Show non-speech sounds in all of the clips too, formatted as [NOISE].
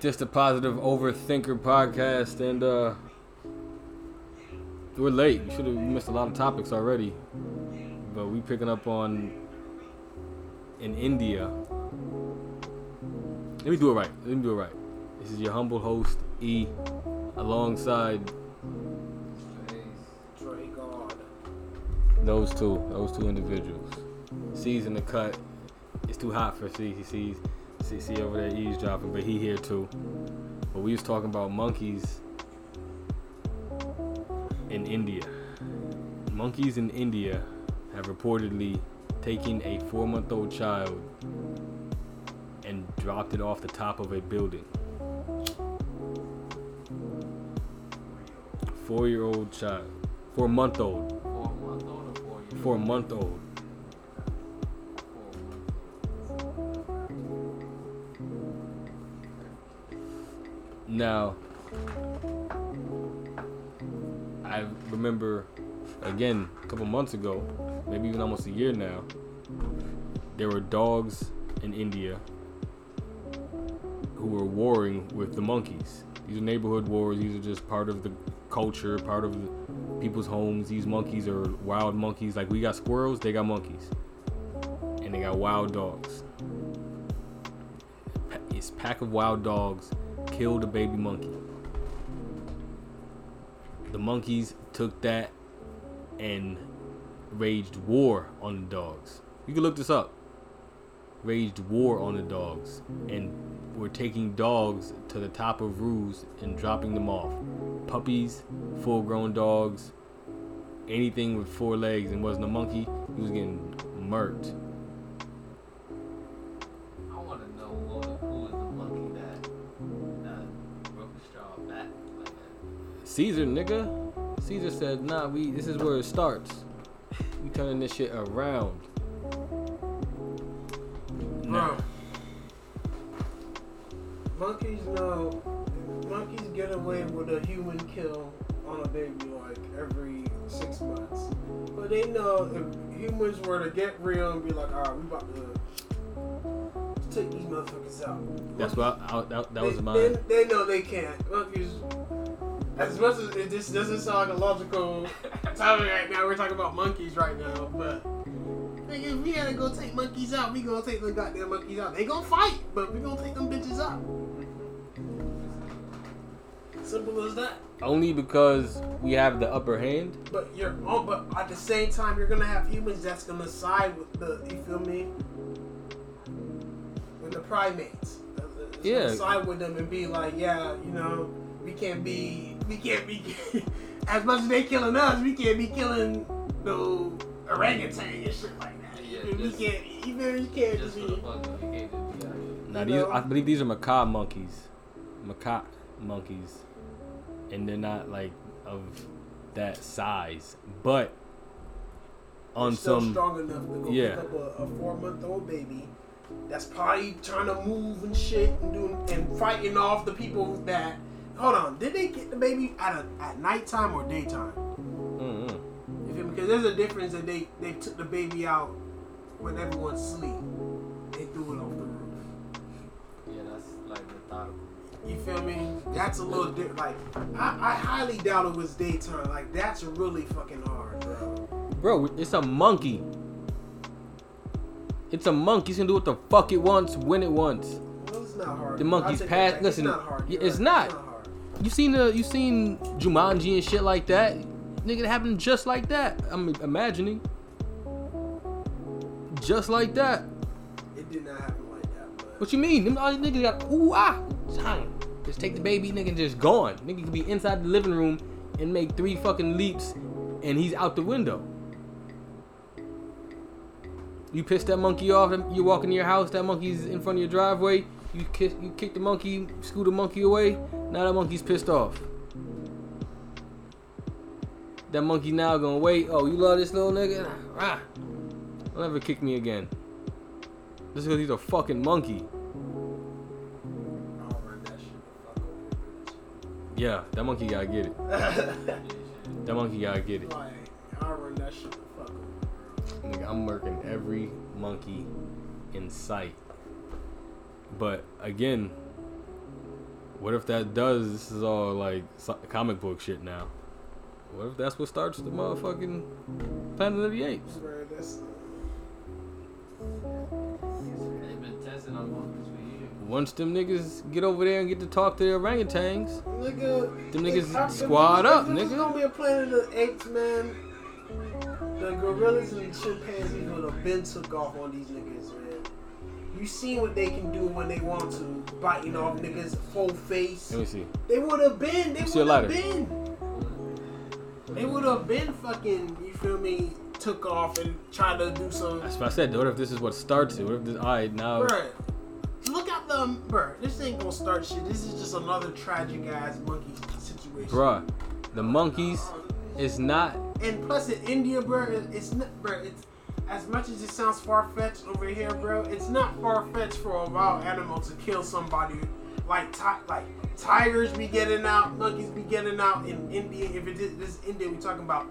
Just a positive overthinker podcast, and uh, we're late. We should have missed a lot of topics already, but we picking up on in India. Let me do it right. Let me do it right. This is your humble host E, alongside those two, those two individuals. C's in the cut. It's too hot for C. He sees see, see over there eavesdropping, but he here too. But we was talking about monkeys in India. Monkeys in India have reportedly taken a four-month-old child and dropped it off the top of a building. Four-year-old child, four-month-old, four-month-old. Now, I remember again a couple months ago, maybe even almost a year now, there were dogs in India who were warring with the monkeys. These are neighborhood wars. These are just part of the culture, part of people's homes. These monkeys are wild monkeys. Like we got squirrels, they got monkeys, and they got wild dogs. This pack of wild dogs killed a baby monkey. The monkeys took that and waged war on the dogs. You can look this up. Waged war on the dogs and were taking dogs to the top of roofs and dropping them off. Puppies, full grown dogs, anything with four legs and wasn't a monkey, he was getting murked. Caesar, nigga. Caesar said, nah, we this is where it starts. We turning this shit around. Nah. Monkeys know. Monkeys get away with a human kill on a baby like every six months. But they know if humans were to get real and be like, all right, we about to take these motherfuckers out. That's what I, I, that, that was they, mine. They, they know they can't. Monkeys. As much as it just doesn't sound like a logical topic right now, we're talking about monkeys right now, but. Nigga, if we had to go take monkeys out, we gonna take the goddamn monkeys out. They gonna fight, but we gonna take them bitches out. Simple as that. Only because we have the upper hand. But you're oh, but at the same time, you're gonna have humans that's gonna side with the. You feel me? With the primates. That's- that's Yeah. Side with them and be like, yeah, you know, we can't be, we can't be, [LAUGHS] as much as they killing us, we can't be killing no orangutan and shit like that. Yeah, we just- can't, even you can't Just just for the be. fuck of it, you can't just be. Now these, know? I believe these are macaque monkeys, macaque monkeys, and they're not like of that size. But on still some, strong enough to go yeah. pick up a, a four month old baby that's probably trying to move and shit and doing and fighting off the people that hold on did they get the baby at a, at nighttime or daytime mm you feel me because there's a difference that they they took the baby out when everyone's asleep they threw it off the roof Yeah, that's like methodical. you feel me that's a little different like I, I highly doubt it was daytime like that's really fucking hard bro bro, it's a monkey. It's a monkey. It's gonna do what the fuck it wants when it wants. well, it's not hard The monkey's past- listen, it's not hard. y- You're it's not. You seen the you seen Jumanji and shit like that? Nigga, it happened just like that. I'm imagining. Just like that. It did not happen like that, but What you mean? Them all these niggas got ooh ah. Time. Just take the baby, nigga, and just gone. Nigga could be inside the living room and make three fucking leaps, and he's out the window. You piss that monkey off. You walk into your house, that monkey's in front of your driveway. You kick, you kick the monkey, scoot the monkey away. Now that monkey's pissed off. That monkey now gonna wait. Oh, you love this little nigga? Ah, don't ever kick me again. Just because he's a fucking monkey. Yeah, that monkey gotta get it. That monkey gotta get it. I'm murking every monkey in sight. But again, what if that does? This is all like comic book shit now. What if that's what starts the motherfucking Planet of the Apes? Bro, that's They've been testing on monkeys for years. Once them niggas get over there and get to talk to the orangutans, nigga. Them niggas if I- if squad up, nigga. is gonna be a Planet of the Apes, man. The gorillas and the chimpanzees would have been took off on these niggas. You seen what they can do when they want to, biting off niggas' whole face. let me see. They would have been. They See would have been. They would have been fucking. You feel me? Took off and tried to do some. That's what I said. What if this is what starts it? What if this? All right, now. Bruh, look at them, bruh. This ain't gonna start shit. This is just another tragic ass monkey situation. Bruh, the monkeys uh-huh. is not. And plus in India, bro, it's not, bro. It's as much as it sounds far fetched over here, bro. It's not far fetched for a wild animal to kill somebody. Like ti- like tigers be getting out, monkeys be getting out in India. If it is this India we talking about,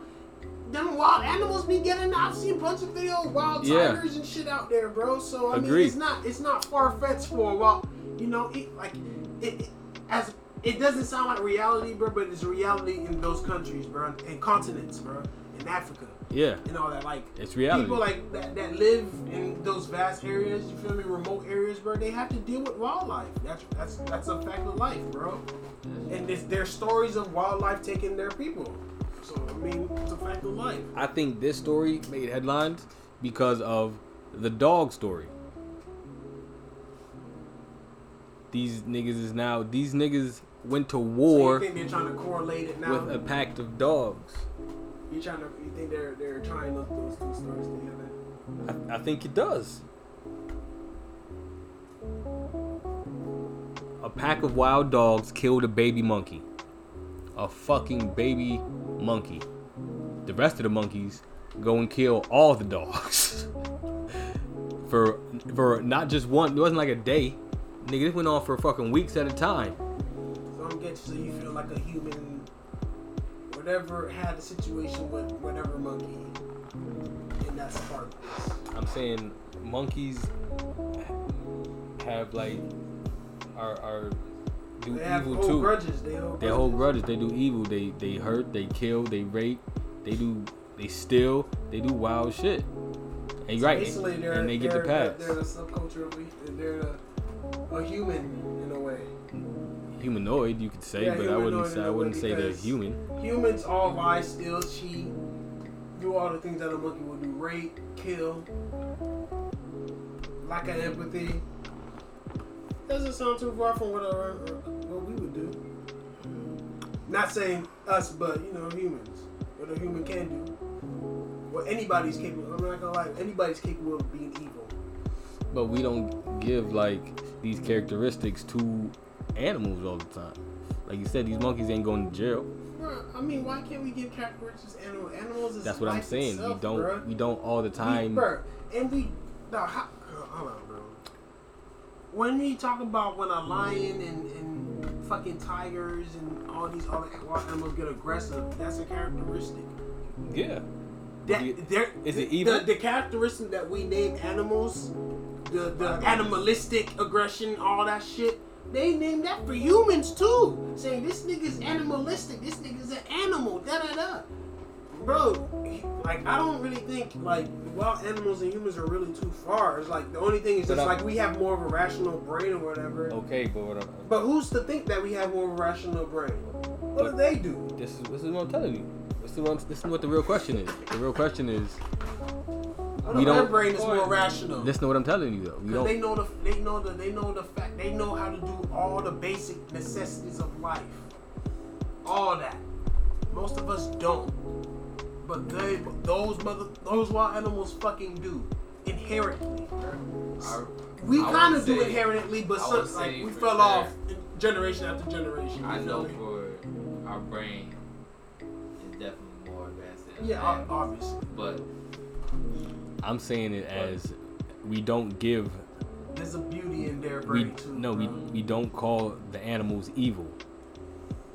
them wild animals be getting out. I've seen a bunch of videos, wild Yeah. tigers and shit out there, bro. So I mean, it's not it's not far fetched for a wild. You know, it, like it, it as it doesn't sound like reality, bro, but it's reality in those countries, bro, and continents, bro, in Africa Yeah, and all that. Like it's reality. people like that, that live in those vast areas, you feel me, remote areas, bro. They have to deal with wildlife. That's that's that's a fact of life, bro. And it's their stories of wildlife taking their people. So I mean, it's a fact of life. I think this story made headlines because of the dog story. These niggas is now. These niggas went to So war you think they're trying to correlate it now? with a pack of dogs. You trying to you think they're they're trying those, those two stories together? I, I think it does. A pack of wild dogs killed a baby monkey. A fucking baby monkey. The rest of the monkeys go and kill all the dogs. [LAUGHS] for for not just one, it wasn't like a day. Nigga, this went on for fucking weeks at a time. So I'm getting so you feel like a human, whatever had a situation with whatever monkey, and that's part of this. I'm saying monkeys have like are are do They evil too. grudges. They hold They hold grudges. They do evil. They they hurt. They kill. They rape. They do. They steal. They do wild shit. And you're right. Basically, they're, and they get the they're. They're the subculture of they're a, a human in a way. Humanoid, you could say, Yeah, but I wouldn't say I wouldn't say they're human. Humans all lie, steal, cheat, do all the things that a monkey would do: rape, kill, lack of empathy. Doesn't sound too far from what our, what we would do. Not saying us, but you know, humans. What a human can do. What anybody's capable. I'm not gonna lie. Anybody's capable of being evil. But we don't give like these characteristics to animals all the time. Like you said, these monkeys ain't going to jail. I mean, why can't we give characteristics animal animals? That's what I'm saying. itself, we don't. We don't all the time. We, and we, no, how, hold on, bro. When we talk about when a lion and, and fucking tigers and all these other wild animals get aggressive, that's a characteristic. Yeah. That Is it- there is it the- evil? The, the characteristic that we name animals, the the animalistic aggression, all that shit. They named that for humans too, saying this nigga's animalistic. This nigga's an animal. Da da da. Bro, like I don't really think like wild animals and humans are really too far. It's like the only thing is just like we have more of a rational brain or whatever. Okay, but what I'm, But who's to think that we have more of a rational brain? What do they do? this is this is what I'm telling you. This is what, this is what the real question is. The real question is, We know don't- brain is more rational. listen to what I'm telling you though. We Cause they don't. know the they know the they know the fact they know how to do all the basic necessities of life. All that. Most of us don't. But they those mother those wild animals fucking do. Inherently. bruh. I, We kind of do say- inherently, but some, like we fell sure. off generation after generation. I feel know for our brain is definitely more advanced than Yeah, that. ob- obviously. but I'm saying it as we don't give There's a beauty in their we brain too. no we, bro. we don't call the animals evil.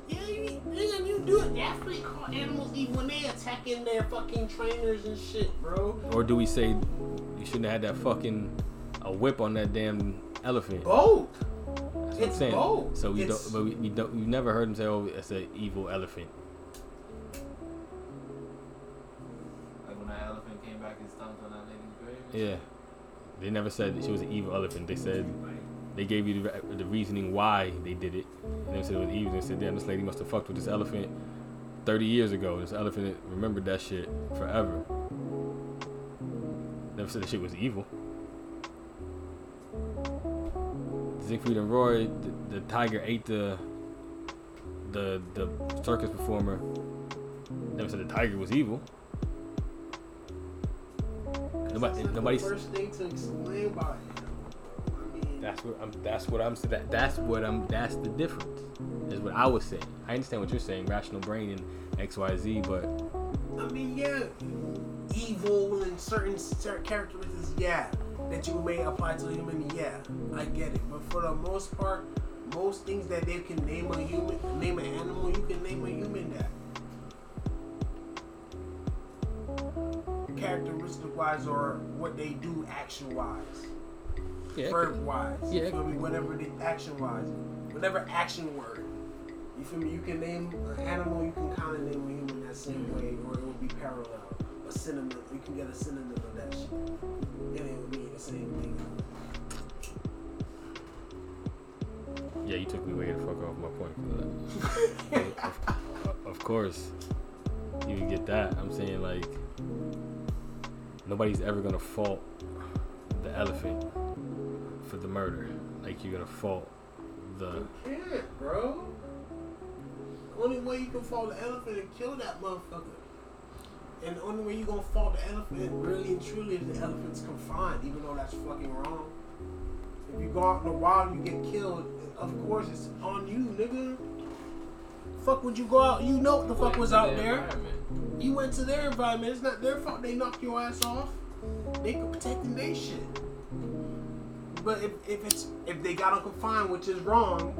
Yeah, you, nigga, you do it. Definitely call animals evil when they attacking their fucking trainers and shit, bro. Or do we say you shouldn't have had that fucking a whip on that damn elephant? Both. That's what I'm it's saying. both. So we It's- don't, but we, we don't. We've never heard him say, "Oh, it's an evil elephant." Yeah, they never said that she was an evil elephant. They said they gave you the, the reasoning why they did it, and they said it was evil. They said, "Damn, this lady must have fucked with this elephant 30 years ago. This elephant remembered that shit forever." Never said the shit was evil. Siegfried and Roy, the, the tiger ate the the the circus performer. Never said the tiger was evil. Nobody, That's nobody's. the first thing to explain about it. I mean, That's what I'm. That's what I'm. That, that's what I'm. That's the difference. Is what I was saying. I understand what you're saying, rational brain and X, Y, Z, but I mean, yeah, evil and certain certain characteristics, yeah, that you may apply to a human, yeah, I get it. But for the most part, most things that they can name a human, name an animal, you can name a human that. Characteristic wise, or what they do action wise, yeah, verb wise, Yeah. you feel me? Whatever the action wise, whatever action word. You feel me? You can name an animal, you can kind of name a human that same way, or it will be parallel. A synonym, you can get a synonym of that shit, and it will mean the same thing. yeah, you took me way the fuck off my point. for [LAUGHS] of, of course, you can get that. I'm saying like nobody's ever gonna fault the elephant for the murder. Like you're gonna fault the. You can't, bro. The only way you can fault the elephant and kill that motherfucker. And the only way you're gonna fault the elephant really and truly is the elephant's confined, even though that's fucking wrong. If you go out in the wild and you get killed, of course it's on you, nigga. Fuck would you go out? You know what the fuck was out there. You went to their environment. It's not their fault they knocked your ass off. They could protect their shit. But if, if it's if they got them confined, which is wrong,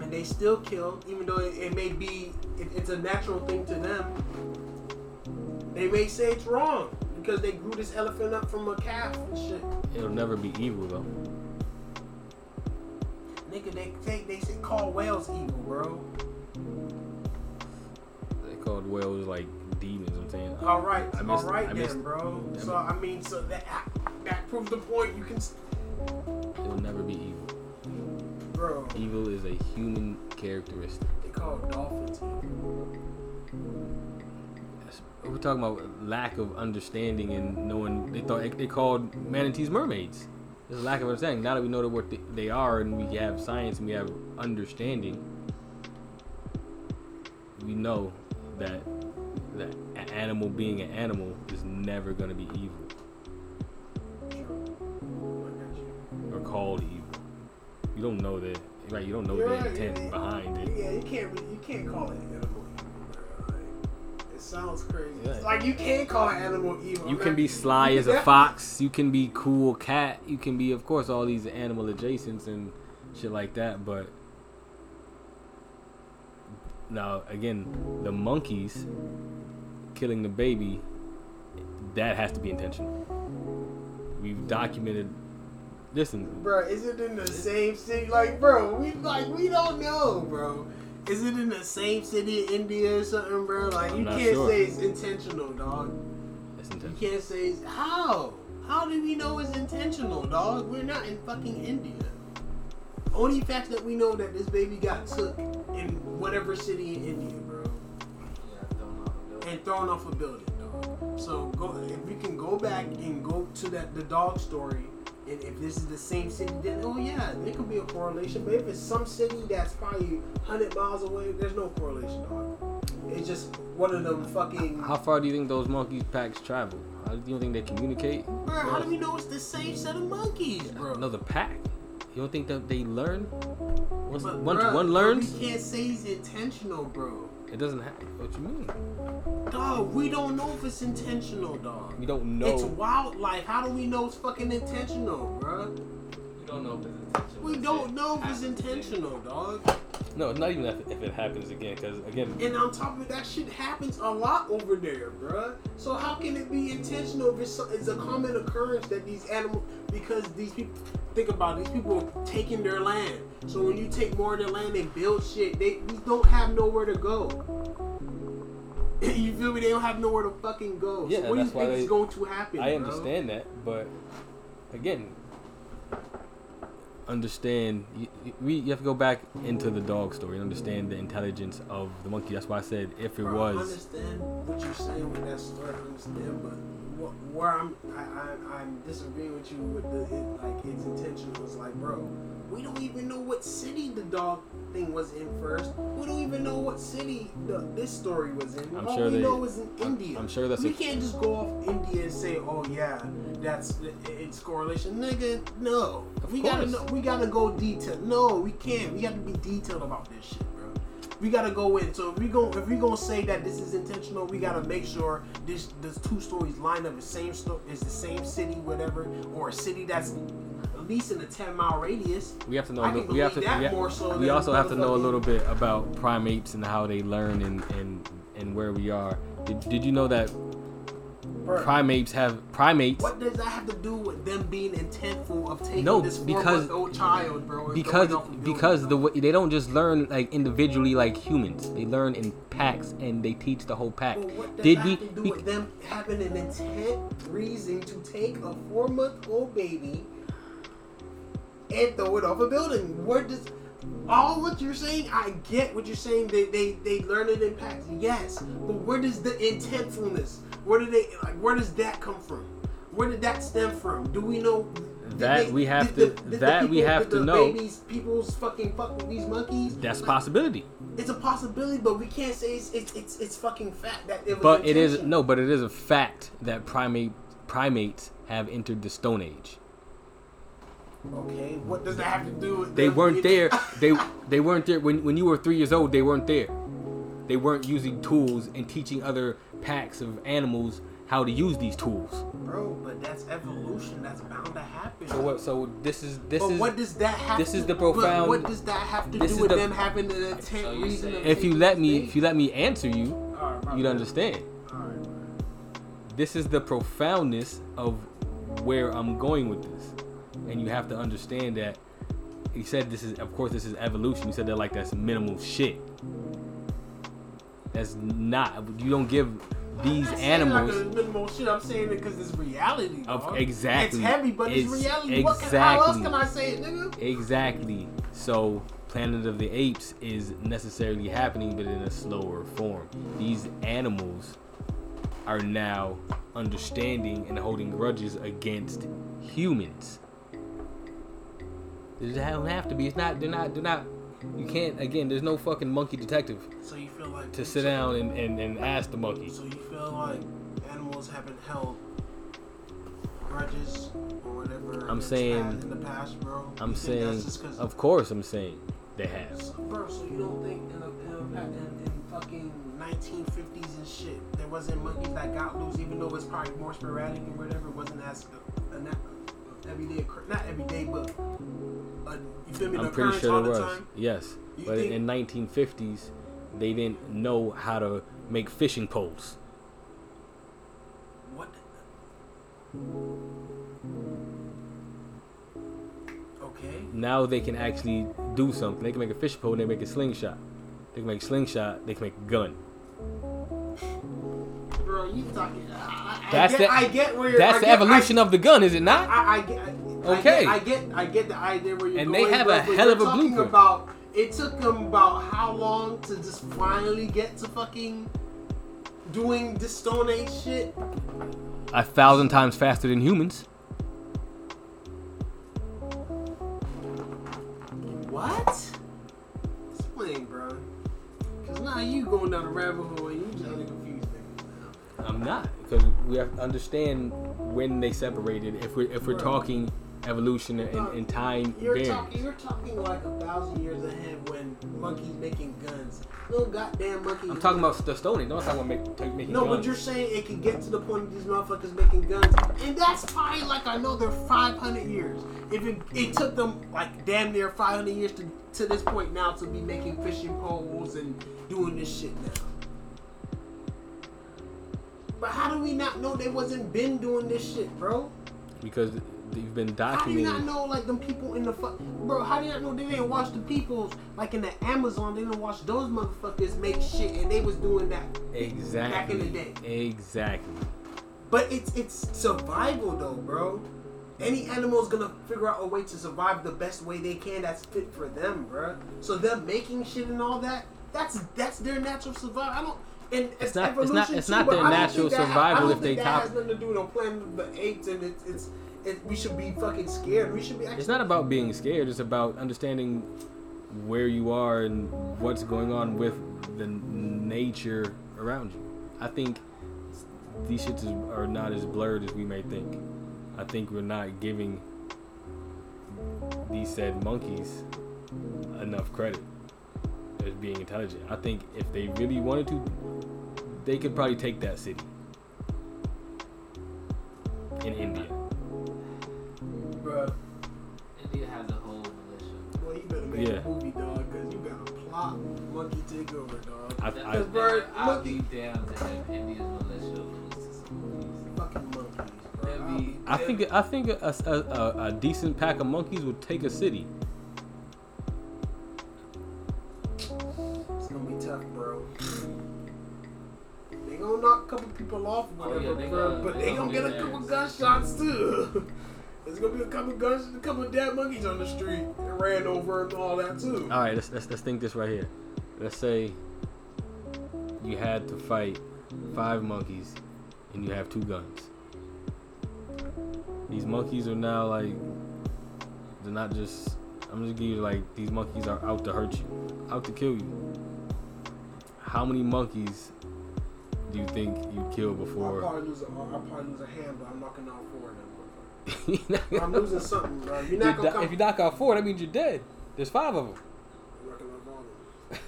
and they still kill, even though it, it may be it, it's a natural thing to them, they may say it's wrong because they grew this elephant up from a calf and shit. It'll never be evil though. Nigga, they take they call whales evil, bro. They called whales like demons. I'm saying. All right, I all missed- right I then, missed- bro. I So I mean, so that that proves the point. You can, It'll never be evil. bro. Evil is a human characteristic. They call dolphins evil. We're talking about lack of understanding and knowing. They thought they called manatees mermaids. There's a lack of understanding. Now that we know what they- are and we have science and we have understanding, we know that that an animal being an animal is never going to be evil or called evil. You don't know that, right? You don't know You're the intent yeah. behind it. Yeah, you can't you can't call it sounds crazy. Yeah. Like you can't call an animal evil. You I'm can not- be sly as a fox. You can be cool cat. You can be, of course, all these animal adjacents and shit like that. But now, again, the monkeys killing the baby, that has to be intentional. We've documented. Listen, Bro, is it in the same city? Like, bro, we like we don't know, bro. Is it in the same city, in India or something, bro? Like, I'm you can't sure. say it's intentional, dog. it's You can't say it's, how. How do we know it's intentional, dog? We're not in fucking India. Only fact that we know that this baby got took in whatever city in India, bro, Yeah, don't know. Don't and thrown off a building, dog. So go if we can go back and go to that the dog story, and if this is the same city, then oh yeah, there could be a correlation. But if it's some city that's probably hundred miles away, there's no correlation, dog. It's just one of them fucking. How far do you think those monkey packs travel? How do you think they communicate? Bro, how do we know it's the same set of monkeys, bro? Another pack. You don't think that they learn? Once, But, once bruh, one learns, We can't say he's intentional, bro. It doesn't happen. What you mean? Dog, we don't know if it's intentional, dog. We don't know. It's wildlife. How do we know it's fucking intentional, bro? We don't know if it's intentional. We don't know if it's intentional, dog. No, not even if, if it happens again. Because again, And on top of it, that shit happens a lot over there, bruh. So how can it be intentional if it's, so- it's a common occurrence that these animals, because these people, think about it, these people are taking their land. So when you take more of their land and build shit, they we don't have nowhere to go. [LAUGHS] you feel me? They don't have nowhere to fucking go. Yeah, so what do you think is going to happen? I bro? understand that, but again, understand you, we you have to go back into the dog story and understand the intelligence of the monkey. That's why I said if it Bro, I was understand what you're saying with that story. I understand, but where I'm, I, I, I'm disagreeing with you with the it, like it's intention was like, bro, we don't even know what city the dog thing was in first. We don't even know what city the, this story was in. I'm All sure we they- know is in I'm- India. I'm sure that's we a- can't just go off India and say, oh yeah, that's it's correlation, nigga. No, we gotta know, we gotta go detailed. No, we can't. We gotta be detailed about this shit. We gotta go in. So if we go, if we gonna say that this is intentional, we gotta make sure this this two stories line up. The same sto- is the same city, whatever, or a city that's at least in a ten mile radius. we have to know. I a can we have to. that we, more so we also have to know a little bit about primates and how they learn and and and where we are. Did, did you know that Bro, primates have primates? What does that have to do with them being intentful of taking No, this because- old child, bro? because going off and doing because it, the way they don't just learn like individually like humans. They learn in packs and they teach the whole pack. But what does Did that we? have to do we with them having an intent reason to take a four month old baby and throw it off a building? Where does all what you're saying? I get what you're saying. They they they learn it in packs. Yes, but where does the intentfulness? Where do they like? Where does that come from? Where did that stem from? Do we know? did That we have did to- did that we have to know. Babies, people's fucking fuck with these monkeys. that's a Like, possibility. It's a possibility, but we can't say it's it's it's, it's fucking fact that it was. But it is no, but it is a fact that primate primates have entered the Stone Age. Okay, what does that have to do with They weren't being- there. [LAUGHS] They they weren't there when when you were three years old. They weren't there. They weren't using tools and teaching other packs of animals how to use these tools. Bro, but that's evolution. That's bound to happen. So what? So this is this but is what does that have? this to, is the but profound- What does that have to this do with the- them having an intent, So you reason? say- if you let me this if you let me answer you, thing? Alright, my you'd understand. Alright, bro. This is the profoundness of where I'm going with this, and you have to understand that. He said this is, of course, this is evolution. He said that like that's minimal shit. That's not. You don't give these I'm not animals. Like minimal shit. I'm saying it because it's reality. Of- exactly. It's heavy, but it's, It's- reality. What can, how else can I say it, nigga? Exactly. So, Planet of the Apes is necessarily happening, but in a slower form. These animals are now understanding and holding grudges against humans. They don't have to be. It's not. They're not. They're not. You can't. Again, there's no fucking monkey detective So you feel like to sit down and, and, and ask the monkey. So you feel like animals haven't held grudges or whatever I'm saying- in the past, bro. I'm You saying, that's just 'cause- of course, I'm saying they have. So, bro. So you don't think in, the, in, in, in fucking 1950s and shit, there wasn't monkeys that got loose, even though it's probably more sporadic and whatever. It wasn't as a, a, a, everyday, not every day, but uh, you feel me? I'm pretty sure was. time. Yes, You but think- in 1950s, they didn't know how to make fishing poles. What? Okay. Now they can actually do something. They can make a fishing pole and they make a slingshot. They can make a slingshot. They can make a gun. Bro, you talking? Uh, I, I, That's I get, the I get where you're, that's I the evolution of the gun, is it not? I, I get. Okay. I get, I get. I get the idea where you're going. And they have but- a hell of a blueprint. About it took them about how long to just finally get to fucking doing this Stone Age shit. A thousand times faster than humans. What? Explain, bro. Cause now you going down a rabbit hole and you I'm not because we have to understand when they separated. If we're if we're Right. talking evolution and, and time You're talking, you're talking like a thousand years ahead when monkeys making guns. Little goddamn monkey. I'm talking about the stoning. Don't talk about make, take, making No, guns. but you're saying it can get to the point of these motherfuckers making guns, and that's probably like I know they're 500 years. If it, it took them like damn near 500 years to to this point now to be making fishing poles and doing this shit now. But how do we not know they wasn't been doing this shit, bro? because they've been documenting. How do you not know like them people in the fuck, bro? How do you not know they didn't watch the peoples like in the Amazon? They didn't watch those motherfuckers make shit, and they was doing that. Exactly. Back in the day. Exactly. But it's it's survival though, bro. Any animal's gonna figure out a way to survive the best way they can that's fit for them, bro. So them making shit and all that, that's that's their natural survival. I don't. And It's not- it's not- evolution it's too, not but their I don't natural think that survival if they that top- has nothing to do with planet of the apes, and it's it's it, we should be fucking scared. We should be. Actually, It's not about being scared. It's about understanding where you are and what's going on with the nature around you. I think these shits is, are not as blurred as we may think. I think we're not giving these said monkeys enough credit as being intelligent. I think if they really wanted to, they could probably take that city in India. bro. India has a whole militia. Boy, you better make Yeah. a movie, dog, because you got a plot monkey takeover, dog. I, That- I, Cause, bro, I'll monkey- be down to have India's militia lose to some monkeys. Fucking monkeys, bro. I'll be- be- I think I think a, a, a, a decent pack of monkeys would take a city. People off, or Oh, yeah, they bro. gonna- but they they gonna gonna get a couple gunshots too. [LAUGHS] There's gonna be a couple guns, a couple dead monkeys on the street that ran over and all that too. All right, let's, let's let's think this right here. Let's say you had to fight five monkeys and you have two guns. These monkeys are now like they're not just. I'm just giving you like these monkeys are out to hurt you, out to kill you. How many monkeys do you think you kill I'll before? probably lose a, I'll probably lose a hand, but I'm knocking out four of them. You're not motherfuckers. [LAUGHS] I'm losing something, bro. You're You not gonna come. if you knock out four, that means you're dead. There's five of them. I'm knocking out all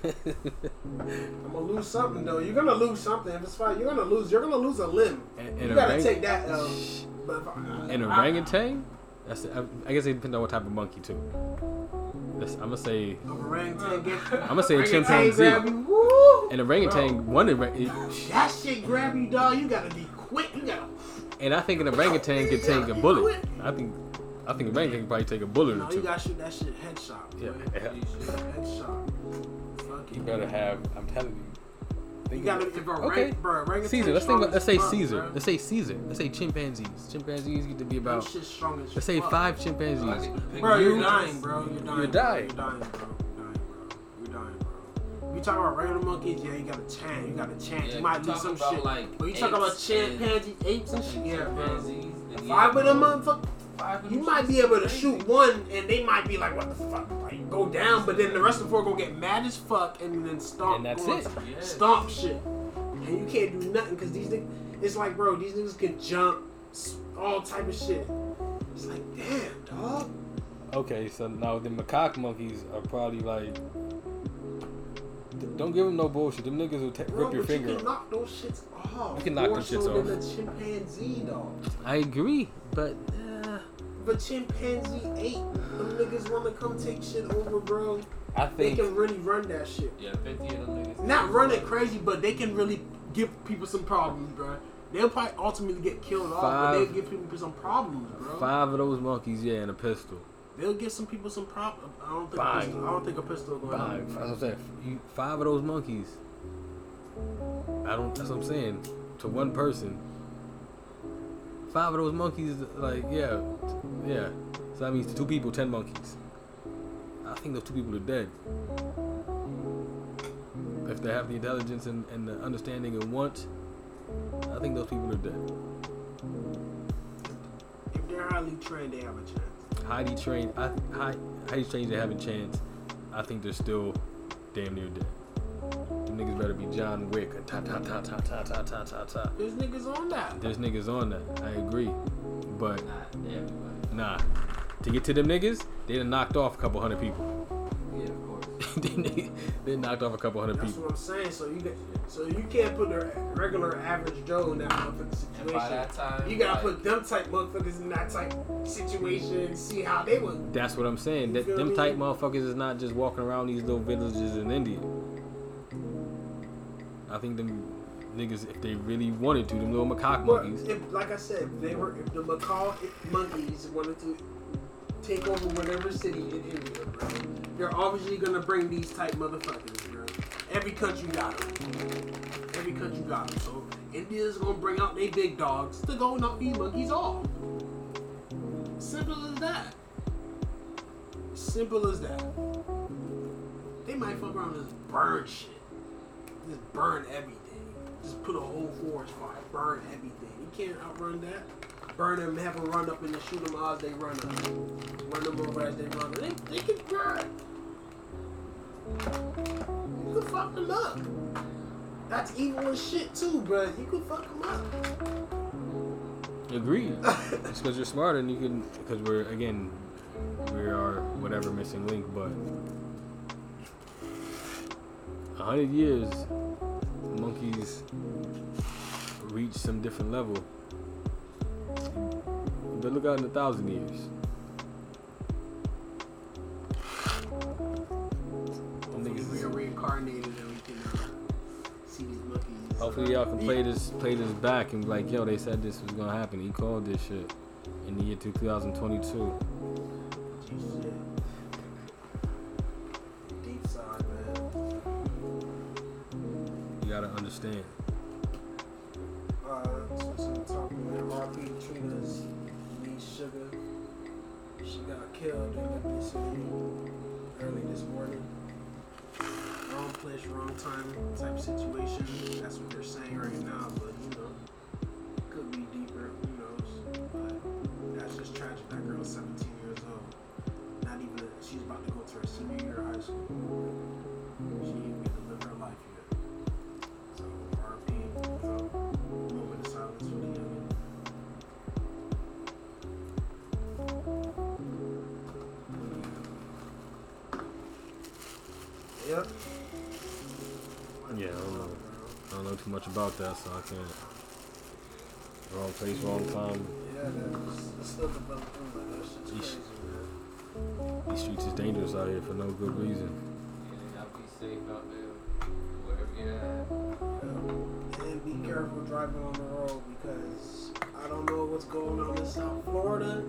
of them. I'm gonna lose something though. You're gonna lose something. If it's five, you're gonna lose. You're gonna lose a limb. And, You and gotta orang- take that. Um, but if I, An orangutan? That's I, I guess it depends on what type of monkey too. That's, I'm gonna say orangutan. I'm gonna say a chimpanzee. And you. Woo! An orangutan, one orang- That shit grab you, dog. You gotta be quick. You gotta. and I think an orangutan could take a bullet. I think I think an orangutan could probably take a bullet No, or you gotta shoot that shit headshot. Yeah, yeah. You should. Headshot. Fuck you it. better have. I'm telling you. You gotta. If a Okay. okay. bro, orangutan Caesar. Let's think. strong About, let's say fuck, Caesar. bro. Let's say Caesar. Let's say chimpanzees. Chimpanzees get to be about. strong Let's say fuck. five chimpanzees. Bro, you're dying, bro. You're dying. You're bro. dying. You're dying, bro. You're dying, bro. You're dying, bro. You talk about regular monkeys, yeah, you got a chance. You got a chance. Yeah, you might you lose some about, shit. like, but you talk about apes chimpanzees, apes and shit, yeah, bro. Chimpanzees, then Five yeah, of them motherfuckers. five You might be able to crazy. shoot one, and they might be like, "What the fuck?" Like go down, but then the rest of the four gonna get mad as fuck, and then stomp. And that's it. Yeah. Stomp shit, and you can't do nothing because these niggas. It's like, bro, these niggas can jump, all type of shit. It's like, damn, dog. Okay, so now the macaque monkeys are probably like. Don't give them no bullshit. Them niggas will ta- Bro, rip your but finger. You can knock those shits off. You can knock More them shits so off. Than a chimpanzee, dog. I agree, but uh, But chimpanzee ape, them niggas wanna come take shit over, bro. I think They can really run that shit. Yeah, 50 of them niggas. Not run it crazy, but they can really give people some problems, bro. They'll probably ultimately get killed off, but Five- they'll give people some problems, bro. five of those monkeys, yeah, and a pistol. They'll give some people some problems. I don't think. A Five. pistol, I don't think a pistol will go Five. off. That's what I said. You, five of those monkeys. I don't. That's what I'm saying. To one person. Five of those monkeys, like yeah, yeah. So that means two people, ten monkeys. I think those two people are dead. If they have the intelligence and, and the understanding and want, I think those people are dead. If they're highly trained, they have a chance. Highly trained, I, high, highly trained, they have a chance. I think they're still damn near dead. Them niggas better be John Wick. Ta ta ta ta ta ta ta ta ta. There's niggas on that. There's niggas on that. I agree, but Not everybody. nah. To get to them niggas, they done knocked off a couple hundred people. Yeah, of course. [LAUGHS] they, they knocked off a couple hundred That's people. That's what I'm saying. So you get, so you can't put the regular average Joe in that motherfucking And situation. by that time, you gotta like, put them type motherfuckers in that type situation and see how they would. That's what I'm saying. That them me? type motherfuckers is not just walking around these little villages in India. I think them niggas, if they really wanted to, them little macaque But monkeys. if, like I said, they were, if the macaque monkeys wanted to take over whatever city in India, bro, they're obviously gonna bring these type motherfuckers, bro. Every country got them. Every country got them. So India's gonna bring out their big dogs to go knock these monkeys off. Simple as that. Simple as that. They might fuck around just burn shit. Just burn everything. Just put a whole forest fire. Burn everything. You can't outrun that. Burn them, have them run up and then shoot them as they run up. Run them over as they run. They, they can burn. You can fuck them up. That's evil as shit too, bro. You can fuck them up. Agreed. [LAUGHS] it's because you're smarter and you can, because we're, again, we are whatever missing link, but hundred years, monkeys reach some different level. But look out in a thousand years. Hopefully niggas we are reincarnated and we can uh, see these monkeys. Hopefully y'all can play this play this back and be like, yo, they said this was gonna happen. He called this shit in the year 2022. Too much about that, so I can't. Wrong place, wrong time. Yeah, that's it's still developing, but that's just crazy, man. These streets is dangerous out here for no good reason. Yeah, you gotta be safe out there, wherever you're at. And be careful driving on the road because I don't know what's going on in South Florida,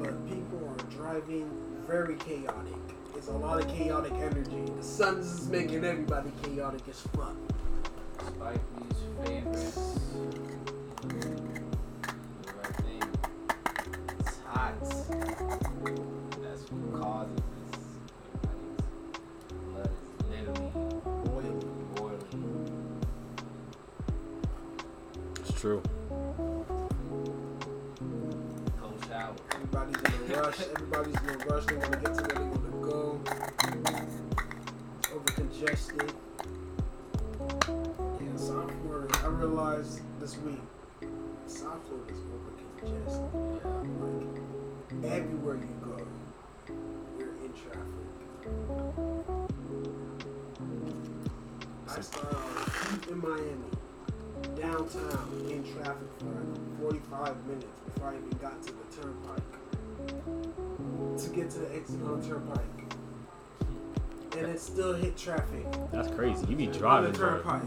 but people are driving very chaotic. It's a lot of chaotic energy. The sun is making everybody chaotic as fuck. Spike Lee's favorites. I think it's hot. That's what causes this. Everybody's blood is literally Boiling. boiling. It's true. Cold shower. Everybody's in a rush. Everybody's in a rush. They want to get to where they want to go. Over congested. I realized this week, South Florida's over congested. Like everywhere you go, you're in traffic. I started in Miami, downtown, in traffic for like 45 minutes before I even got to the turnpike. To get to the exit on the turnpike. And it still hit traffic. That's crazy. You be on driving, the turnpike.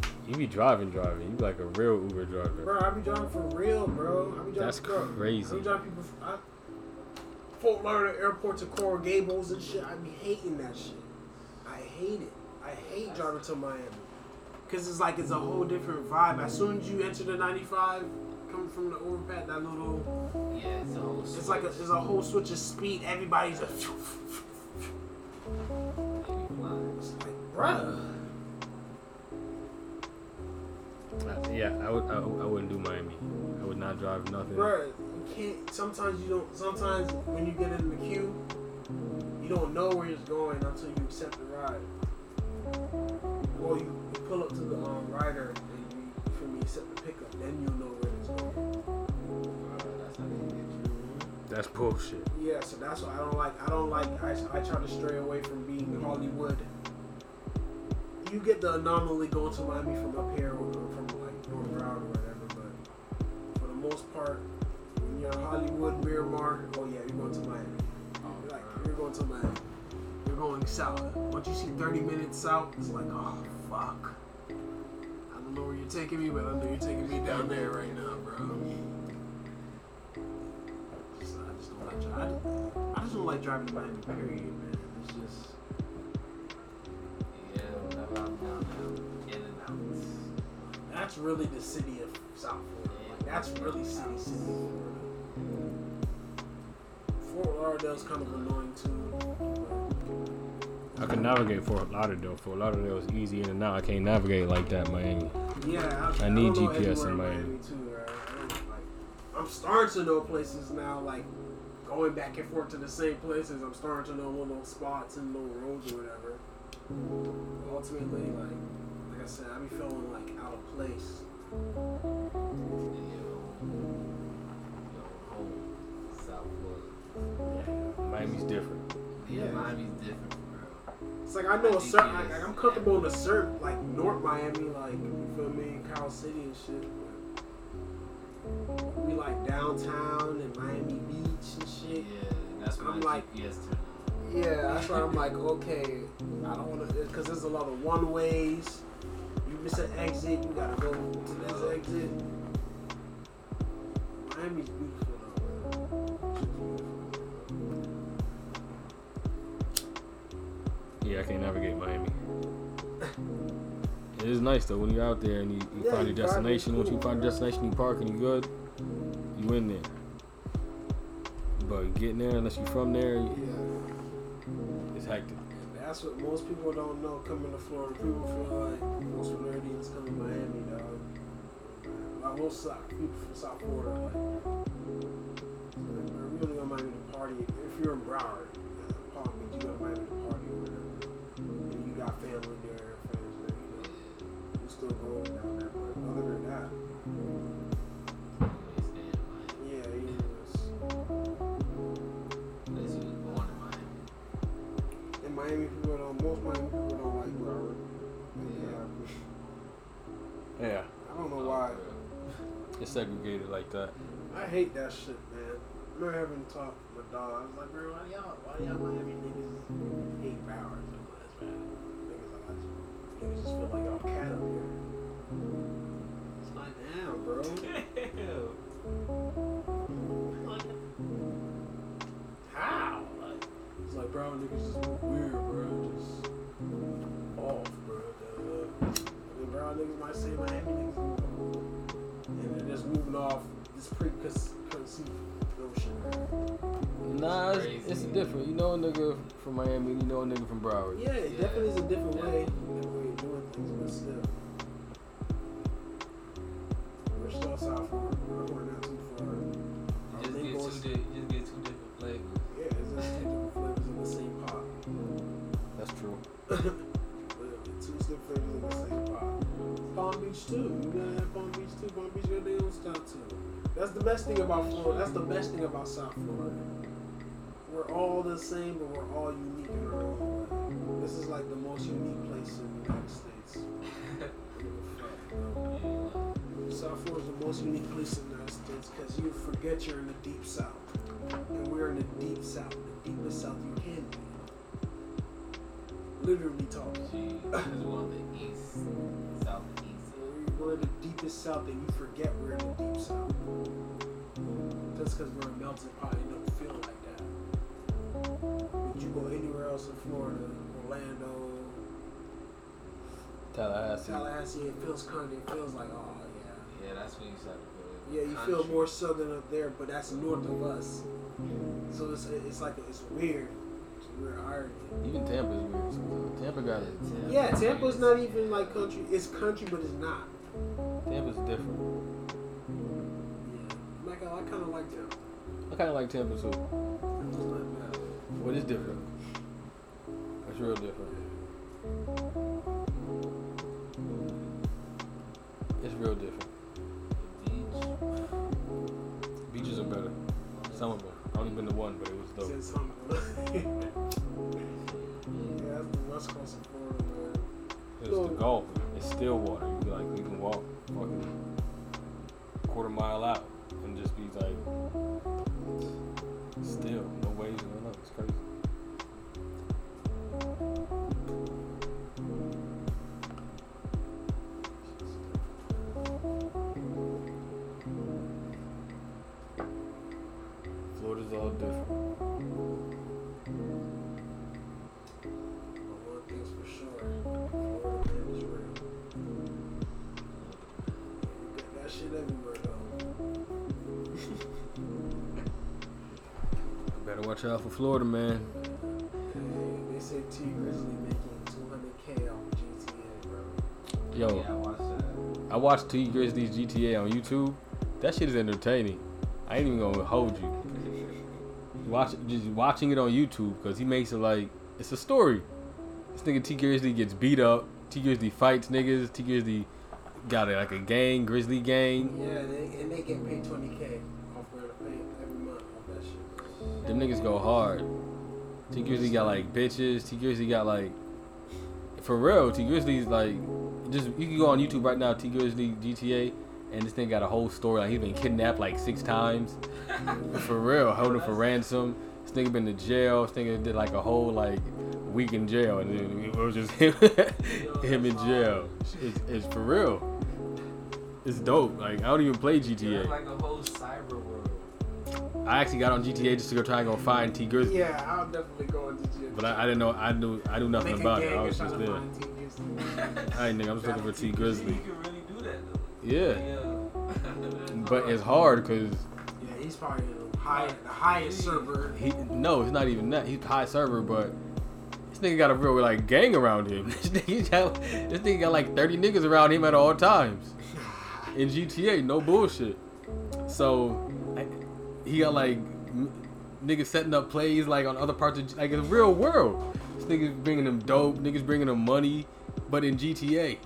[LAUGHS] You be driving, driving. You be like a real Uber driver. Bro, I be driving for real, bro. I be driving That's bro, crazy. I be driving people. From, I, Fort Lauderdale Airport to Coral Gables and shit. I be hating that shit. I hate it. I hate driving to Miami. Cause it's like it's a whole different vibe. As soon as you enter the 95, coming from the overpass, that little, Yeah, it's a whole it's like a, it's a whole switch of speed. Everybody's just, like, [LAUGHS] bruh. Uh, Yeah, I would. I, I wouldn't do Miami. I would not drive nothing. Bruh, you can't. Sometimes you don't. Sometimes when you get in the queue, you don't know where it's going until you accept the ride. Or you, you pull up to the um, rider and you, for me, set the pickup. Then you'll know where it's going. That's how they get you. That's bullshit. Yeah, so that's why I don't like. I don't like. I, I try to stray away from being Hollywood. You get the anomaly going to Miami from up here most part, when you're in Hollywood, Miramar, oh yeah, you're going to Miami. You're like you're going to Miami. You're going south. Once you see 30 minutes south, it's like, oh fuck. I don't know where you're taking me, but I know you're taking me down there right now, bro. Just- I just don't like dri- I just, I just don't like driving to Miami. Period, man. It's just Yeah, whenever I'm down there, in and out. that's really the city of South Florida. That's really city, city Florida. Fort Lauderdale's kind of annoying too. I can navigate Fort Lauderdale. Fort Lauderdale is easy in and out. I can't navigate like that, Miami. Yeah, I, I need don't GPS in Miami. too. Right? like, I'm starting to know places now, like going back and forth to the same places. I'm starting to know little spots and little roads or whatever. Ultimately, like like I said, I be feeling like out of place. South Florida. Miami's different. Yeah, Yeah. Miami's different for real. It's like I know a I think certain, it like. I'm comfortable in a certain, like North Miami, like you feel me, Carol City and shit. But we like downtown and Miami Beach and shit. Yeah, that's my I'm like- GPS turned Yeah, that's why I'm like, okay, I don't want to, because there's a lot of one ways. Miss an exit, you gotta go to this exit. Miami's beautiful though. man. It's beautiful. Yeah, I can't navigate Miami. It is nice though when you're out there and you, you Yeah, find you your destination. Once you find your destination, you park and you good. You in there. But getting there, unless you're from there, Yeah. it's hectic. That's what most people don't know coming to Florida. People feel like most Floridians come to Miami, dog. Like most South, people from South Florida, like, man, we only go to Miami to party. If you're in Broward, uh, Palm Beach, you go to Miami to party or. And you got family there, friends there, you know. You still go Yeah, I don't know why. it's segregated like that. I hate that shit, man. I remember having a talk with dog. I was like, bro, why y'all, why y'all Miami niggas hate Broward so much, man? Niggas like, I just, niggas just feel like y'all cat up here. It's like, damn, bro. [LAUGHS] How? Like, it's like, bro, niggas just look weird, bro. Bro, niggas say Miami niggas move. And they're just moving off this preconceived notion, man. Nah, it's, it's different. You know a nigga from Miami, you know a nigga from Broward. Yeah, it Yeah. definitely is a different way, different way of doing things, but still. We're still South That's the best thing about Florida. That's the best thing about South Florida. We're all the same, but we're all unique in our own. This is like the most unique place in the United States. South Florida is the most unique place in the United States because you forget you're in the deep South. And we're in the deep South, the deepest South you can be. Literally talking. Was on the east, south We're in the deepest South and you forget we're in the deep South. Just because we're a melting pot, it don't feel like that. But you go anywhere else in Florida, Orlando, Tallahassee. Tallahassee, it feels kind of, it feels like, oh yeah. Yeah, that's when you start to feel Yeah, you feel more southern up there, but that's north of us. So it's it's like it's weird. It's a weird irony. Even Tampa's weird. Tampa got it. Yeah, Tampa's not even like country. It's country, but it's not. Tampa's different. Yeah, like I, I kind of like Tampa. I kind of like Tampa too. It's not bad. What is different? It's real different. It's real different. Beach. Beaches are better. Some of them. I only been to one, but it was dope. Something. [LAUGHS] yeah, that's the west coast of Florida, man. It was the Gulf. It's still water. You like you can walk fucking quarter mile out and just be like still no waves no nothing. It's crazy. Though. Better out for Florida, man. Hey, they say Tee Grizzley making 200k off GTA, bro. Yo, Yeah, I watched that. I watched Tee Grizzley's GTA on YouTube. That shit is entertaining. I ain't even gonna hold you. [LAUGHS] Watch just watching it on YouTube because he makes it like it's a story. This nigga Tee Grizzley gets beat up. Tee Grizzley fights niggas. Tee Grizzley got a, like a gang, Grizzly gang. Yeah, they, and they get paid 20k Them niggas go hard. Tee Grizzley got like bitches. Tee Grizzley got like for real. Tee Grizzley's like just you can go on YouTube right now. Tee Grizzley GTA. And this thing got a whole story. Like he's been kidnapped like six times. [LAUGHS] for real, holding for ransom. This nigga been to jail. This nigga did like a whole like week in jail, and then it was just [LAUGHS] him, him in jail. It's, it's for real. It's dope. Like I don't even play GTA. I actually got on GTA just to go try and go find Tee Grizzley, Yeah, I'll definitely go into GTA. but I, I didn't know. I knew I knew nothing Make about it. I was just to there. find I ain't nigga. I'm just looking for Tee Grizzley. You can really do that though. Yeah, Yeah. but it's hard because Yeah, he's probably the, high, the highest server. he no, it's not even that. He's high server, but this nigga got a real like gang around him. [LAUGHS] this nigga got this nigga got like 30 niggas around him at all times [LAUGHS] in GTA. No bullshit. So I, he got like niggas setting up plays like on other parts of like in the real world. This niggas bringing them dope. Niggas bringing them money, but in GTA.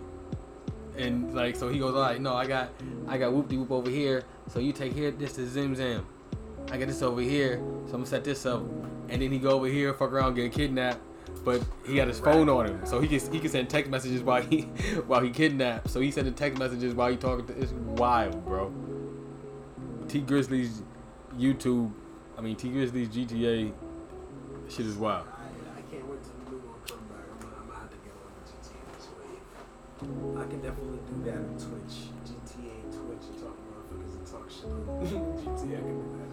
And like so he goes, all right, no, I got I got whoop de whoop over here. So you take here this is Zim Zam. I got this over here, so I'm gonna set this up. And then he go over here, fuck around, get kidnapped. But he got his phone on him, so he can he can send text messages while he [LAUGHS] while he kidnapped. So he sending text messages while he talking to. It's wild, bro. Tee Grizzley's YouTube, I mean T GTA, shit is wild. I, I can't wait till the new one come back. I'm gonna, have to get on the GTA this way. I can definitely do that on Twitch. GTA Twitch and talk motherfuckers and talk shit on [LAUGHS] GTA. I can do that.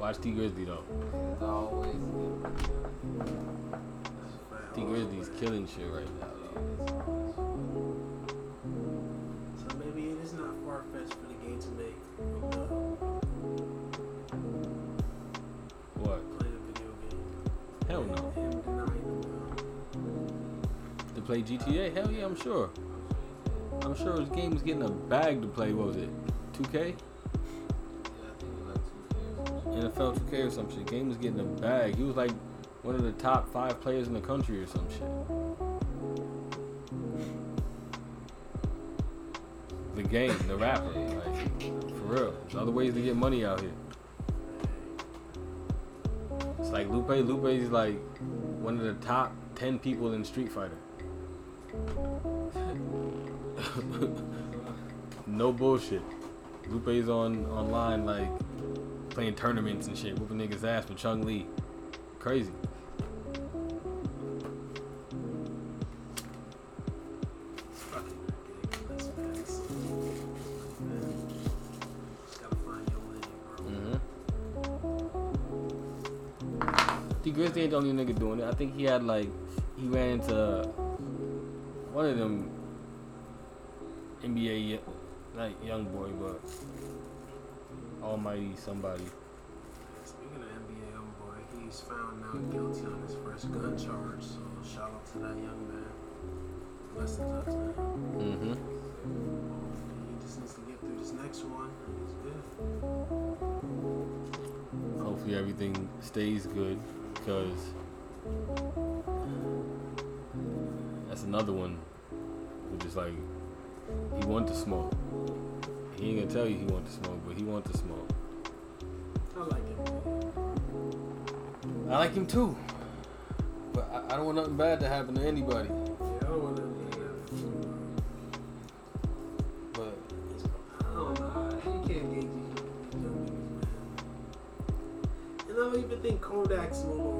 Watch Tee Grizzley though. It's always Tee Grizzley's killing shit right now. Though. So maybe it is not far fetched for game to make What? playing a video game. Hell no. Him denying them. To play GTA? Hell yeah, I'm sure. I'm sure his game was getting a bag to play. What was it? 2K? Yeah, I think it was like two years. NFL 2K or some shit. Game was getting a bag. He was like one of the top five players in the country or some shit. The game, the rapper, real. There's other ways to get money out here. It's like Lupe. Lupe's like one of the top ten people in Street Fighter. [LAUGHS] no bullshit. Lupe's on online like playing tournaments and shit, whooping niggas ass with Chun-Li. Crazy. Ain't the only nigga doing it. I think he had like he ran into one of them NBA like young boy, but Almighty somebody. Speaking of NBA YoungBoy, he's found now guilty on his first gun charge. So shout out to that young man. Blessings out to him. Mm-hmm. He just needs to get through this next one, and he's good. Hopefully everything stays good, because uh, that's another one. Which is like he want to smoke. He ain't gonna tell you he want to smoke, but he want to smoke. I like him. I like him too. But I, I don't want nothing bad to happen to anybody. I don't. But I don't know. You can't gauge these young niggas, man. And I don't even think Kodak's little shake up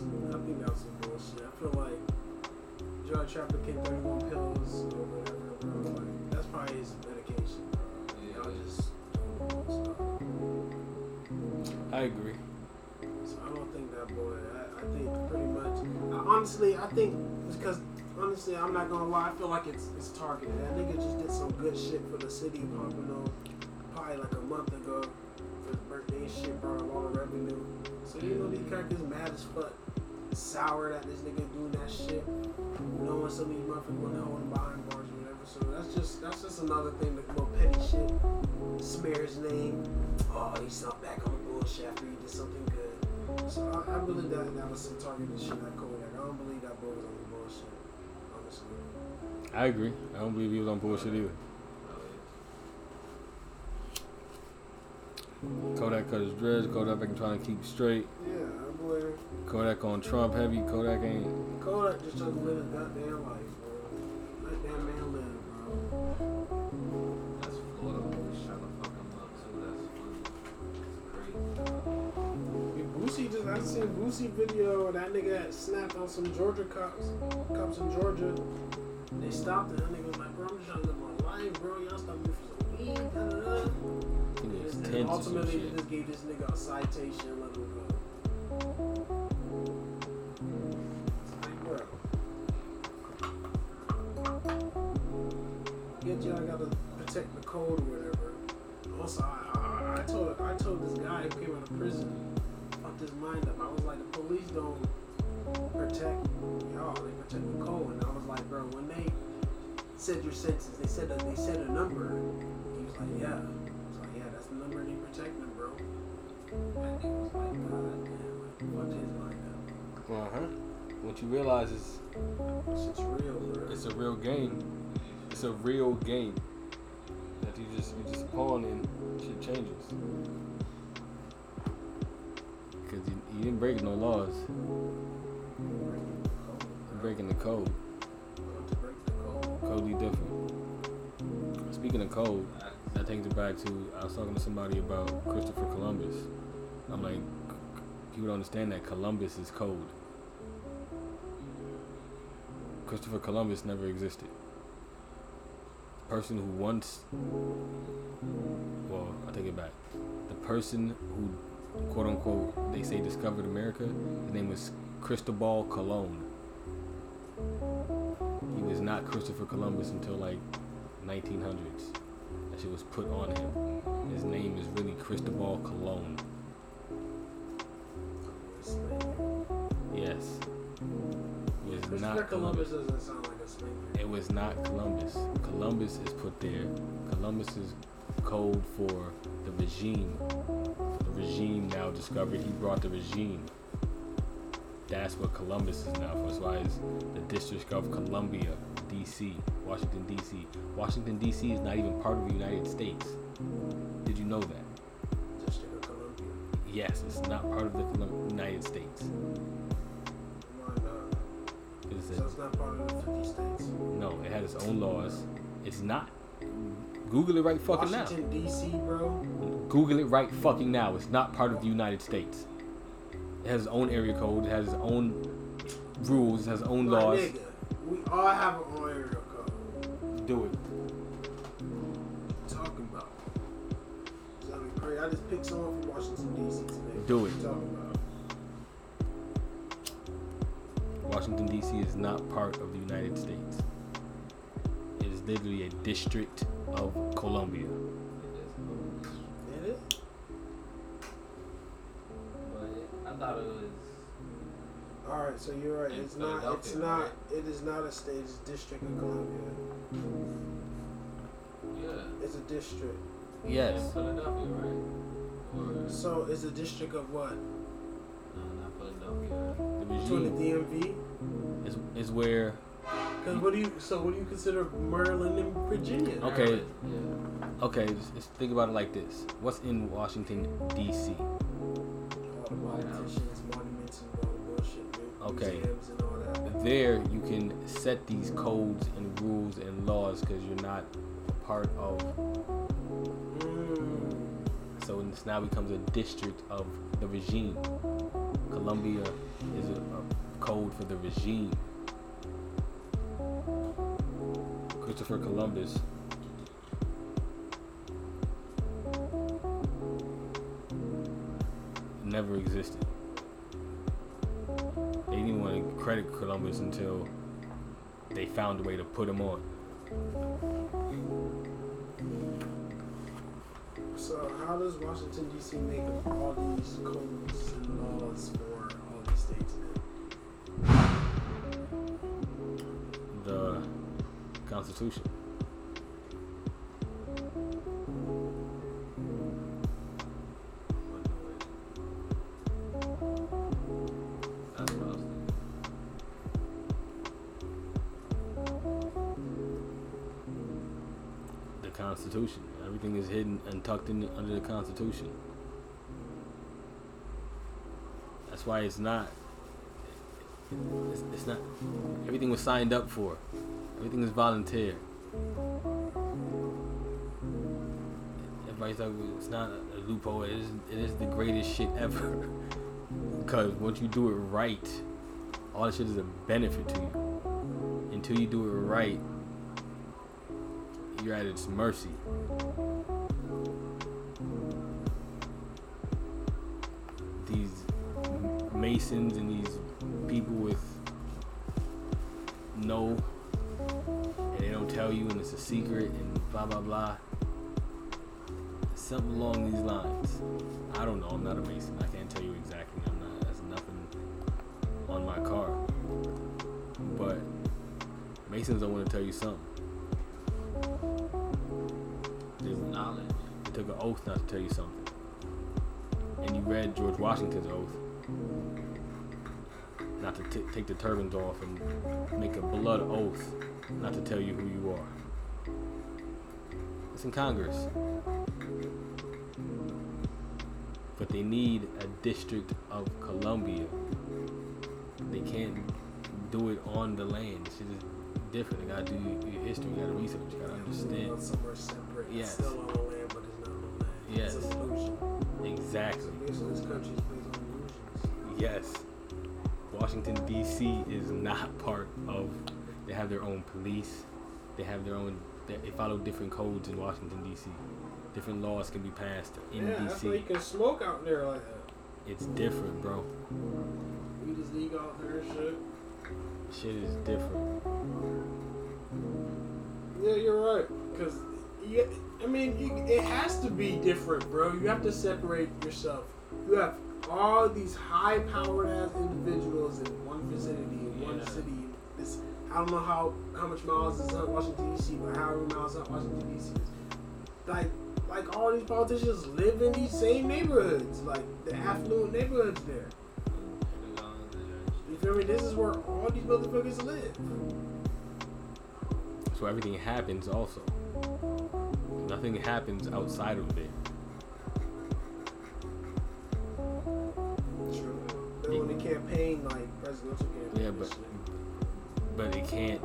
was, I think that was some bullshit. I feel like drug trafficking 31 pills or whatever, bro. Like, that's probably his medication, bro. Y'all just doing stuff. I agree. So I don't think that boy. I, I think pretty much. I, honestly, I think because honestly, I'm not gonna lie. I feel like it's it's targeted. That nigga just did some good shit for the city of Pompano, probably like a month ago for his birthday and shit, brought a lot of revenue. So you know these crackers mad as fuck, sour that this nigga doing that shit. Knowing of these motherfuckers wanna hold him behind bars or whatever. So that's just that's just another thing, that little petty shit. Smear his name. Oh, he's not back on the bullshit after he did something good. So I, I believe that that was some targeted shit at Kodak. I don't believe that boy was on the bullshit. Honestly. I agree. I don't believe he was on bullshit either. Kodak cut his dreads. Kodak been trying to keep straight. Yeah, that boy Kodak on Trump heavy. Kodak ain't. Kodak just doesn't live his goddamn life, bro. Let that man live, bro. That's Florida always trying to fuck him up too. That's funny. It's crazy. Boosie just I seen Boosie video of that nigga that snapped on some Georgia cops cops in Georgia. They stopped it. That nigga was like, bro, I'm just trying to live my life, bro. Y'all stopped me for some weed. Da, da, da. And ultimately, they just gave this nigga a citation, let him go. Get y'all gotta protect the code or whatever. Also, I, I, I told I told this guy who came out of prison, fucked his mind up. I was like, the police don't protect y'all; they protect the code. And I was like, bro, when they said your sentence, they said that they said a number. He was like, yeah. I was like, yeah, that's the number they protect bro. And he was like, God damn, like, fucked his mind up. Uh huh. What you realize is shit's real, bro. it's a real game. It's a real game that you just you just pawn and shit changes. Cause you, you didn't break no laws. You're breaking the code. code. Different. Speaking of code, that takes it back to I was talking to somebody about Christopher Columbus. I'm like, people don't understand that Columbus is code. Christopher Columbus never existed. The person who once, well, I take it back. The person who, quote unquote, they say discovered America, his name was Cristobal Colon. He was not Christopher Columbus until like 1900s. That shit was put on him. His name is really Cristobal Colon. Yes. It was not Columbus Columbus. doesn't sound like. It was not Columbus. Columbus is put there. Columbus is code for the regime. The regime now discovered he brought the regime. That's what Columbus is now for. That's why it's the District of Columbia, D.C., Washington, D.C. Washington, D.C. is not even part of the United States. Did you know that? District of Columbia. Yes, it's not part of the United States. Why not? It's So it's not part of the 50 states. no, it has its own laws. It's not. Google it right fucking now. Washington, D.C., bro. Google it right fucking now. It's not part of the United States. It has its own area code. It has its own rules. It has its own My laws. nigga, we all have our own area code. Do it. talking about? I mean, crazy. I just picked someone from Washington D.C. today. Do it. about? Washington D.C. is not part of the United States. It is literally a district of Columbia. It is. But I thought it was. All right, so you're right. In It's not. It's not. right? It is not a state. It's District of Columbia. Yeah. It's a district. Yes. In Philadelphia, right? Or So it's a district of what? no, not Philadelphia. The Between the DMV. is, is where Because what do you? So what do you consider Maryland and Virginia? Okay, Yeah. okay. Just, just think about it like this: What's in Washington D.C.? All the politicians, monuments, Okay. Museums and all that. There, you can set these codes and rules and laws because you're not a part of. Mm. So this now becomes a district of the regime. Columbia is a, a code for the regime. Christopher Columbus never existed. Credit Columbus until they found a way to put him on. So how does Washington D.C. make up all these codes and laws for all these states? The Constitution. Constitution. Everything is hidden and tucked in under the Constitution. That's why it's not. It's, it's not. Everything was signed up for. Everything is volunteer. Everybody's like, it's not a loophole. It is. It is the greatest shit ever. [LAUGHS] because once you do it right, all that shit is a benefit to you. Until you do it right, you're at its mercy. These masons and these people with no, and they don't tell you, and it's a secret, and blah blah blah. Something along these lines. I don't know. I'm not a mason. I can't tell you exactly. I'm not. That's nothing on my car. But masons don't want to tell you something. Took an oath not to tell you something. And you read George Washington's oath not to t- take the turbans off and make a blood oath not to tell you who you are. It's in Congress. But they need a District of Columbia. They can't do it on the land. It's just different. You gotta do your, history. You gotta research. You gotta understand. Somewhere separate. It's Yes. Yes. Exactly. Basically, this country is based on illusions. Yes. Washington D.C. is not part of. They have their own police. They have their own. They, follow different codes in Washington D.C. Different laws can be passed in yeah, that's why you can smoke out there like that. It's different, bro. We just league out there and shit. Shit is different. Yeah, you're right. Cause yeah, I mean, you, it has to be different, bro. You have to separate yourself. You have all these high-powered ass individuals in one vicinity, in one city. This, I don't know how how much miles is up Washington D.C., but however miles up Washington D.C. is. Like, like all these politicians live in these same neighborhoods, like the affluent neighborhoods there. You feel me? This is where all these motherfuckers live. So everything happens also. Nothing happens outside of it. True. They on the campaign like presidential campaign. Yeah, but but it can't.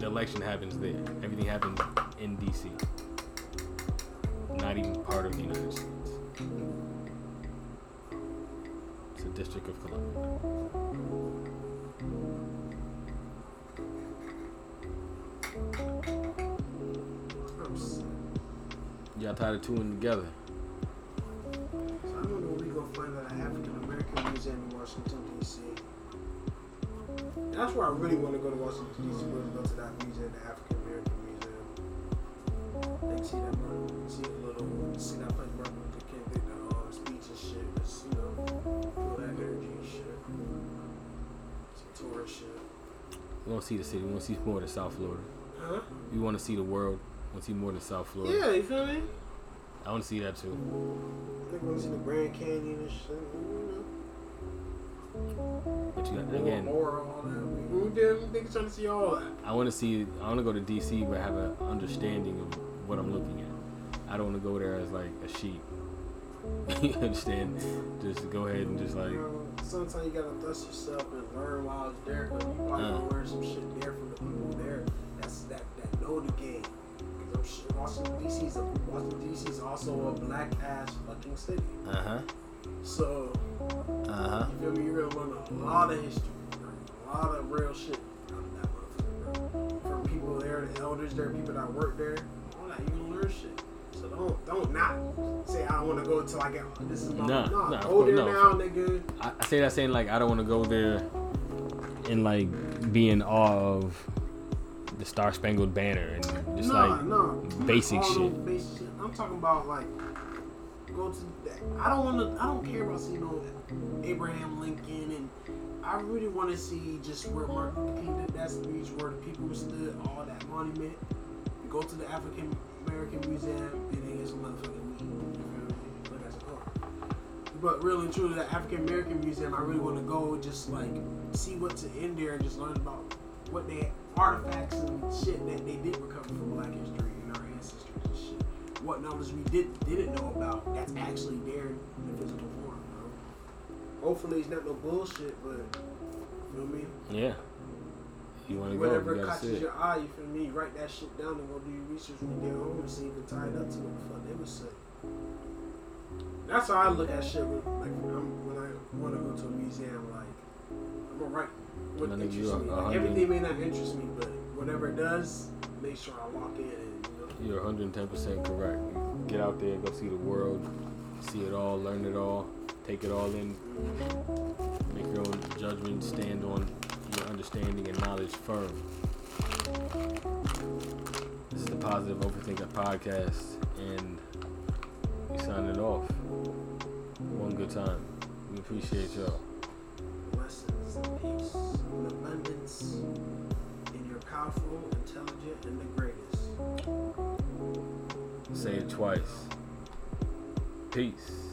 The election happens there. Everything happens in D.C. Not even part of the United States. It's a District of Columbia. Y'all tired of two in together. So I don't know where we gonna find an African American museum in Washington D.C. That's where I really want to go to Washington D.C. Was go to that museum, the African American Museum. And see that Martin, see a little, see that place Martin Luther King did the um, speech and shit. Just you know, feel that energy and shit. Some tourist shit. We want to see the city. We want to see more than South Florida. Huh? We want to see the world. To see more than South Florida. Yeah, you feel me? I want to see that too. I think want to see the Grand Canyon and shit. You know. But you got again. more, all that. We, we did. Niggas trying to see all that. I want to see. I want to go to DC, but have an understanding of what I'm looking at. I don't want to go there as like a sheep. [LAUGHS] you understand? Just go ahead and just like. You know, sometimes you gotta dust yourself and learn while it's there. Cause you probably Uh. learn some shit there from the people there. That's that that know the game. Washington D.C. is Washington D.C. is also a black ass fucking city. Uh huh. So Uh huh. you feel me? You're gonna learn a lot of history, a lot of real shit out of that motherfucker. From people there, the elders there, people that work there, all that. You gonna learn shit. So don't don't not say I don't want to go until I get this is my Nah, nah, nah, go there no. now, nigga. I, I say that saying like I don't want to go there and like be in awe of the Star Spangled Banner and just nah, like nah, basic shit. Basic shit. I'm talking about like go to. I don't want to. I don't care about seeing no Abraham Lincoln and. I really want to see just where Martin Luther King did that speech, where the people stood, all that monument. Go to the African American Museum and then get some motherfucking weed. You feel me? Look at some car. But really and truly, the African American Museum, I really want to go just like see what's in there and just learn about what they artifacts and shit that they did recover from Black history and our ancestors and shit. What knowledge we did didn't know about that's actually there in the physical form, bro. Hopefully, it's not no bullshit, but you know what I mean? yeah. You want to go? Whatever You catches your eye, you feel me? Write that shit down and go do your research when you get home and see if it tied up to what the fuck they was saying. That's how I look at shit. When, like when, I'm, when I want to go to a museum, like I'm gonna write what you interests me. Like, everything may not interest me, but whatever it does, make sure I walk in and you know. You're 110% correct. Get out there, go see the world, see it all, learn it all, take it all in, make your own judgment, stand on your understanding and knowledge firm. This is the Positive Overthinker podcast, and we signing it off. One good time. We appreciate y'all. And peace and abundance. And you're powerful, intelligent, and the greatest. Say it twice. Peace.